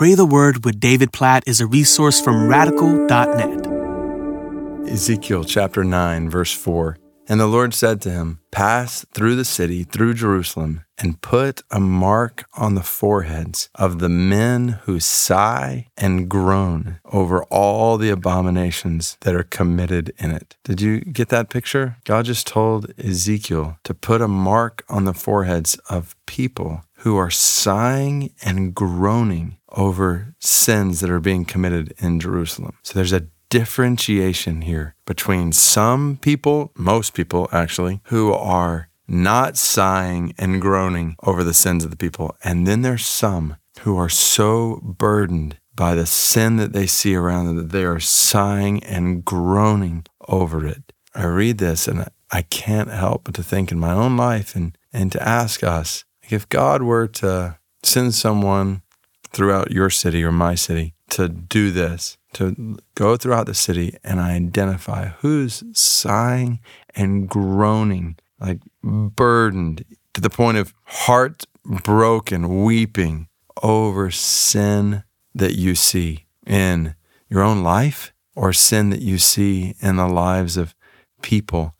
Pray the Word with David Platt is a resource from radical.net. Ezekiel chapter 9, verse 4. And the Lord said to him, Pass through the city, through Jerusalem, and put a mark on the foreheads of the men who sigh and groan over all the abominations that are committed in it. Did you get that picture? God just told Ezekiel to put a mark on the foreheads of people who are sighing and groaning over sins that are being committed in Jerusalem. So there's a differentiation here between some people, most people actually, who are not sighing and groaning over the sins of the people. And then there's some who are so burdened by the sin that they see around them that they are sighing and groaning over it. I read this and I can't help but to think in my own life and, and to ask us if God were to send someone throughout your city or my city to do this, to go throughout the city and identify who's sighing and groaning, like burdened to the point of heart broken, weeping over sin that you see in your own life or sin that you see in the lives of people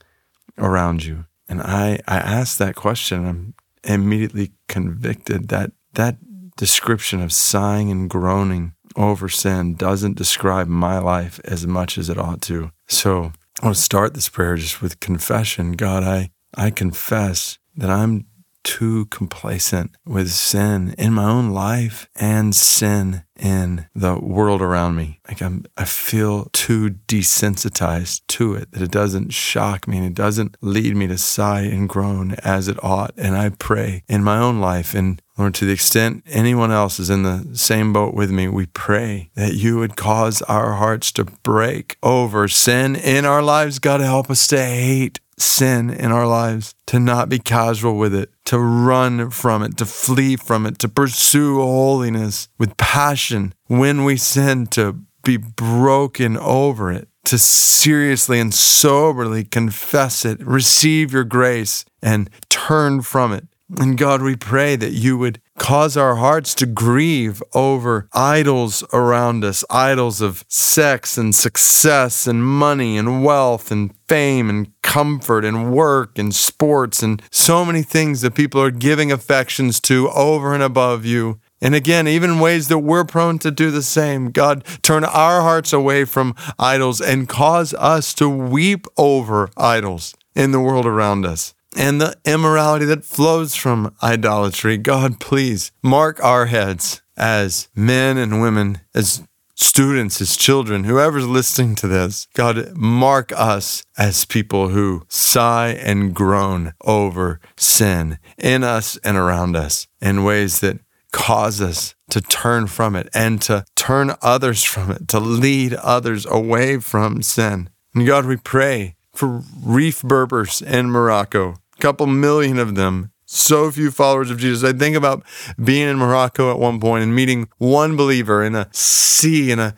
around you. And I, I asked that question. I'm immediately convicted that that description of sighing and groaning over sin doesn't describe my life as much as it ought to. So I want to start this prayer just with confession. God, I, I confess that I'm too complacent with sin in my own life and sin in the world around me. Like I'm, I feel too desensitized to it that it doesn't shock me and it doesn't lead me to sigh and groan as it ought. And I pray in my own life and Lord, to the extent anyone else is in the same boat with me, we pray that you would cause our hearts to break over sin in our lives. God, help us to hate sin in our lives, to not be casual with it, to run from it, to flee from it, to pursue holiness with passion when we sin, to be broken over it, to seriously and soberly confess it, receive your grace, and turn from it. And God, we pray that you would cause our hearts to grieve over idols around us, idols of sex and success and money and wealth and fame and comfort and work and sports and so many things that people are giving affections to over and above you. And again, even ways that we're prone to do the same. God, turn our hearts away from idols and cause us to weep over idols in the world around us and the immorality that flows from idolatry. God, please mark our heads as men and women, as students, as children, whoever's listening to this. God, mark us as people who sigh and groan over sin in us and around us in ways that cause us to turn from it and to turn others from it, to lead others away from sin. And God, we pray for Rif Berbers in Morocco, a couple million of them. So few followers of Jesus. I think about being in Morocco at one point and meeting one believer in a sea, in a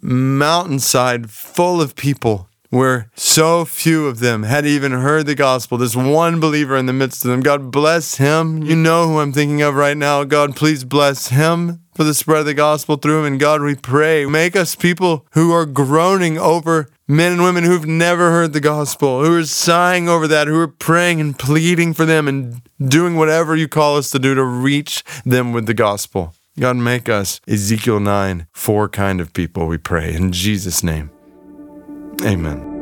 mountainside full of people where so few of them had even heard the gospel. This one believer in the midst of them. God bless him. You know who I'm thinking of right now. God, please bless him for the spread of the gospel through him. And God, we pray, make us people who are groaning over men and women who've never heard the gospel, who are sighing over that, who are praying and pleading for them and doing whatever you call us to do to reach them with the gospel. God, make us Ezekiel 9, four kind of people, we pray. In Jesus' name. Amen.